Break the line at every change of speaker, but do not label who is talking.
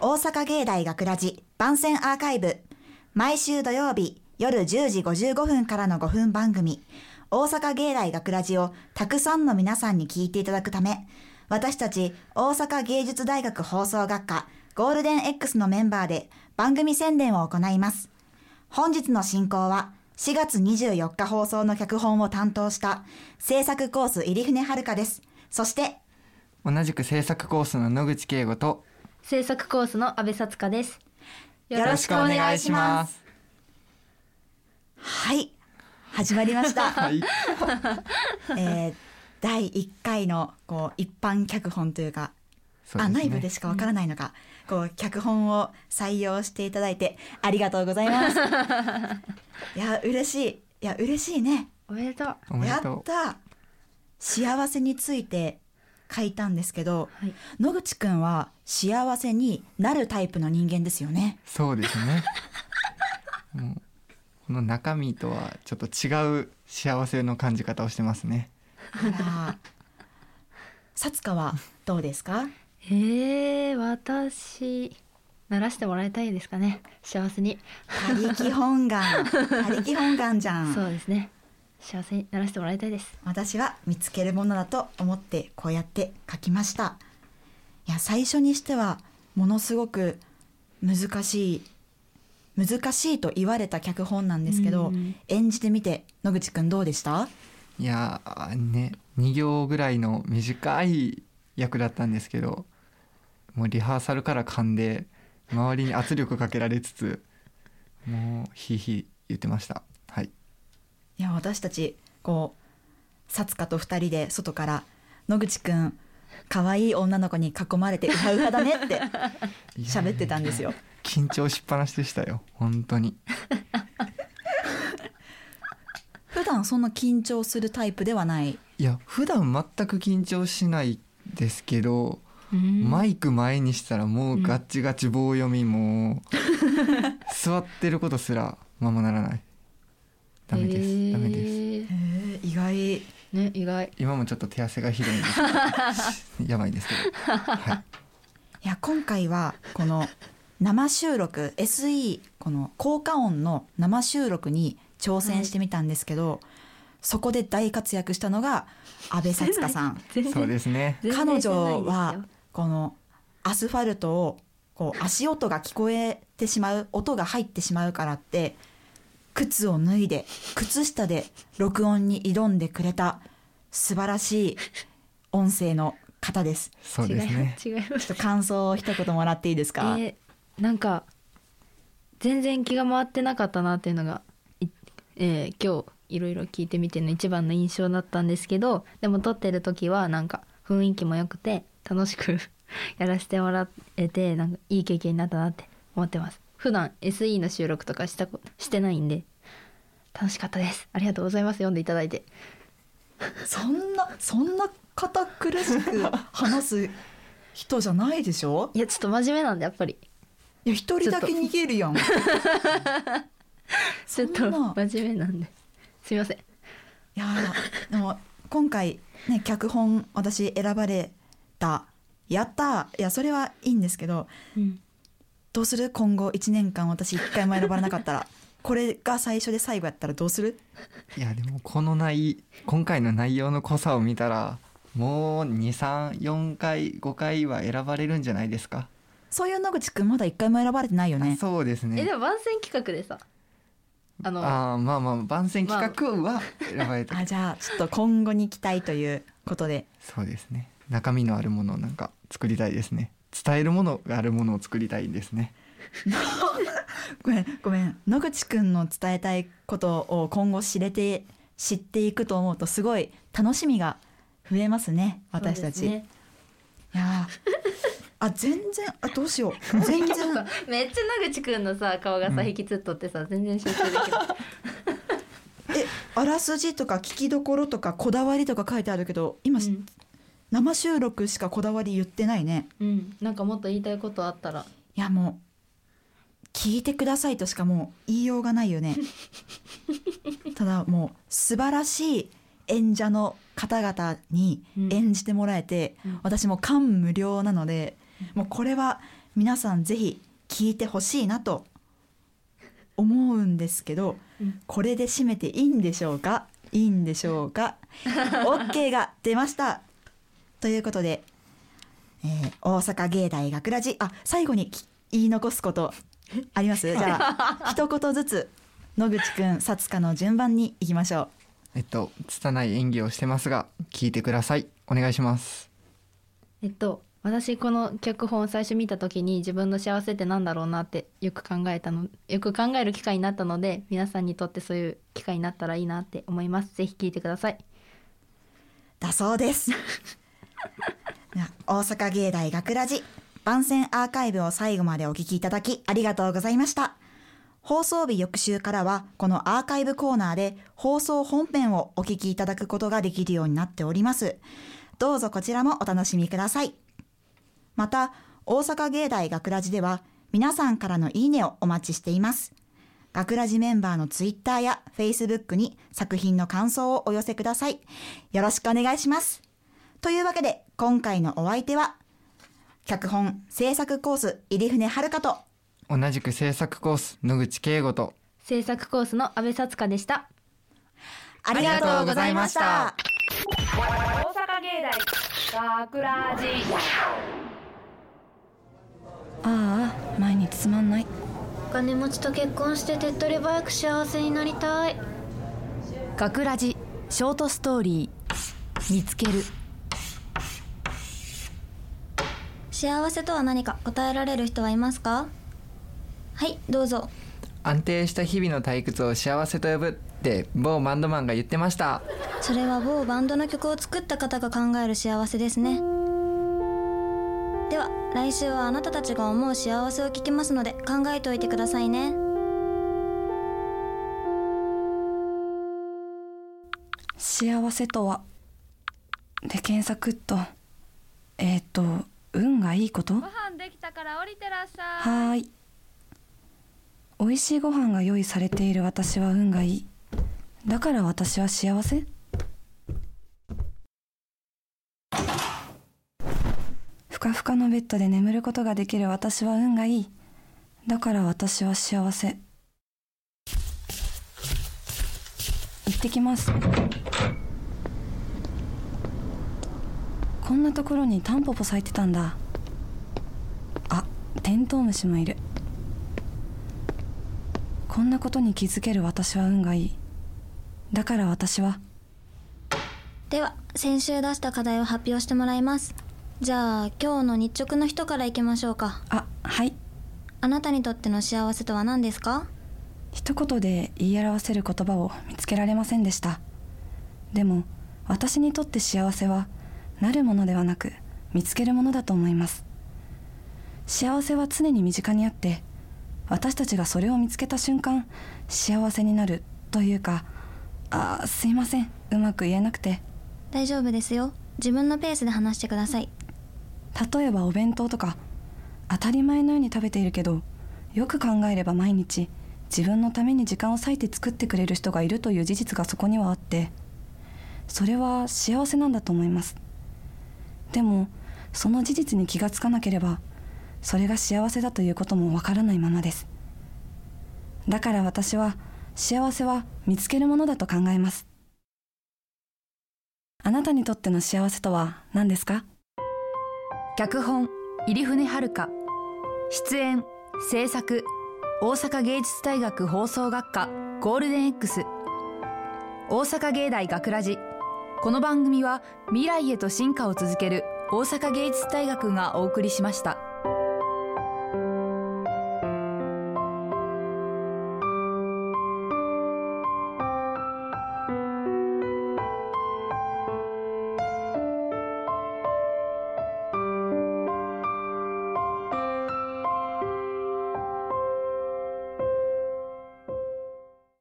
大阪芸大学ラジ番宣アーカイブ。毎週土曜日夜10時55分からの5分番組。大阪芸大学ラジをたくさんの皆さんに聞いていただくため私たち大阪芸術大学放送学科ゴールデン X のメンバーで番組宣伝を行います。本日の進行は4月24日放送の脚本を担当した制作コース入船遥です。そして
同じく制作コースの野口圭吾と
制作コースの阿部さつかです。
よろしくお願いします。はい。始まりました。
はい、
えー第1回のこう一般脚本というか
ね。
あ内部でしかわからないのか、こう脚本を採用していただいてありがとうございます。いや嬉しい。いや嬉しいね。
おめでとう。
やった。幸せについて書いたんですけど
はい。
野口くんは幸せになるタイプの人間ですよね
そうですね この中身とはちょっと違う幸せの感じ方をしてますね
あらさつかはどうですか？
えー、私、ならしてもらいたいですかね。幸せに。
他力本願他力本願じゃん
そうですね。幸せにならしてもらいたいです。
私は見つけるものだと思ってこうやって書きました。いや最初にしてはものすごく難しい難しいと言われた脚本なんですけど、
うん。
演じてみて野口くんどうでした？
いやーね2行ぐらいの短い役だったんですけどもうリハーサルから噛んで周りに圧力かけられつつもうひいひい言ってました。はい
いや私たちこうさつかと二人で外から野口くん可愛い女の子に囲まれてうはうはだねって喋ってたんですよ。
緊張しっぱなしでしたよ。本当に。
普段そんな緊張するタイプではない。
いや普段全く緊張しないですけど、
うん。
マイク前にしたらもうガッチガチ棒読みもう 座ってることすらままならないダメです、
えー
ダメです
へえ意外
ね、意外。
今もちょっと手汗がひどいんですけど。やばいですけど。はい。
いや今回はこの生収録 SE この効果音の生収録に挑戦してみたんですけど、そこで大活躍したのが阿部さつかさん。
そうですね。
彼女はこのアスファルトをこう足音が聞こえてしまう音が入ってしまうからって靴を脱いで靴下で録音に挑んでくれた素晴らしい音声の方です。
そうですね。
違います違います
ちょっと感想を一言もらっていいですか、
えーなんか全然気が回ってなかったなっていうのが、いえー今日いろいろ聞いてみての一番の印象だったんですけどでも撮ってる時はなんか雰囲気も良くて楽しく やらせてもらえてなんかいい経験になったなって思ってます。普段 SE の収録とかしたこしてないんで楽しかったです。ありがとうございます。読んでいただいて。
そんなそんな堅苦しく話す人じゃないでしょ？
いやちょっと真面目なんでやっぱり。
いや一人だけ逃げるやん。
ちょっと真面目なんで。すいません。
いやーでも今回ね脚本私選ばれた。やった。ーいやそれはいいんですけど。
うん。
どうする？今後1年間私1回も選ばれなかったらこれが最初で最後やったらどうする？
いやでもこの内今回の内容の濃さを見たらもう234回5回は選ばれるんじゃないですか、
そういう野口くんまだ1回も選ばれてないよね。
そうですね。
えでも番宣企画でさ。あの
あーまあまあ番宣企画は選ばれた、
あじゃあちょっと今後に期待ということで。
そうですね。中身のあるものをなんか作りたいですね。伝えるものがあるものを作りたいですね
ごめんごめん。野口くんの伝えたいことを今後知れて知っていくと思うとすごい楽しみが増えますね私たち、
ね。
いやーあ全然あどうしよう。全然。
めっちゃ野口くんのさ顔がさ
うん。
引きつっとってさ全然集中できる
えあらすじとか聞きどころとかこだわりとか書いてあるけど今、
うん。
生収録しかこだわり言ってないね。
うん。なんかもっと言いたいことあったら。
いやもう聞いてくださいとしかもう言いようがないよね。ただもう素晴らしい演者の方々に
うん。
演じてもらえて、
うん。
私も感無量なので、もうこれは皆さんぜひ聞いてほしいなと思うんですけど、
うん。
これで締めていいんでしょうか？いいんでしょうか？OK が出ました。ということで、えー大阪芸大学ラジあ最後にき言い残すこと あります？じゃあ一言ずつ野口くん薩香の順番に行きましょう。
えっと拙い演技をしてますが聞いてください。お願いします。
えっと私この脚本を最初見た時に自分の幸せってなんだろうなってよく考えたのよく考える機会になったので皆さんにとってそういう機会になったらいいなって思います。ぜひ聞いてください。
だそうです。では大阪芸大学ラジ番宣アーカイブを最後までお聞きいただきありがとうございました。放送日翌週からはこのアーカイブコーナーで放送本編をお聞きいただくことができるようになっております。どうぞこちらもお楽しみください。また大阪芸大学ラジでは皆さんからのいいねをお待ちしています。学ラジメンバーのツイッターやフェイスブックに作品の感想をお寄せください。よろしくお願いします。というわけで、今回のお相手は、脚本制作コース入船遥と、
同じく制作コース野口圭吾と。
制作コースの阿部さつかでした。
ありがとうございました。
大阪芸大学ラジ
ああ毎日つまんない。
お金持ちと結婚して手っ取り早く幸せになりたい。
学ラジショートストーリー。見つける
幸せとは何か答えられる人はいますか？はいどうぞ。
安定した日々の退屈を幸せと呼ぶって某バンドマンが言ってました。
それは某バンドの曲を作った方が考える幸せですね。では来週はあなたたちが思う幸せを聞きますので考えておいてくださいね。
幸せとはで検索っとえっ、と運がいいこと？
ご飯できたから降りてらっしゃ
はーい。美味しいご飯が用意されている私は運がいい。だから私は幸せ？ふかふかのベッドで眠ることができる私は運がいい。だから私は幸せ。行ってきますこんなところにタンポポ咲いてたんだ。あテントウムシもいる。こんなことに気づける私は運がいい。だから私は。
では先週出した課題を発表してもらいます。じゃあ今日の日直の人からいきましょうか。
あはい。
あなたにとっての幸せとは何ですか？
一言で言い表せる言葉を見つけられませんでした。でも私にとって幸せはなるものではなく見つけるものだと思います。幸せは常に身近にあって私たちがそれを見つけた瞬間幸せになるというかあーすいません。うまく言えなくて。
大丈夫ですよ。自分のペースで話してください。
例えばお弁当とか当たり前のように食べているけどよく考えれば毎日自分のために時間を割いて作ってくれる人がいるという事実がそこにはあってそれは幸せなんだと思いますでもその事実に気がつかなければそれが幸せだということもわからないままです。だから私は幸せは見つけるものだと考えます。あなたにとっての幸せとは何ですか？
脚本入船遥。出演制作大阪芸術大学放送学科ゴールデン X 大阪芸大学ラジ。この番組は未来へと進化を続ける大阪芸術大学がお送りしました。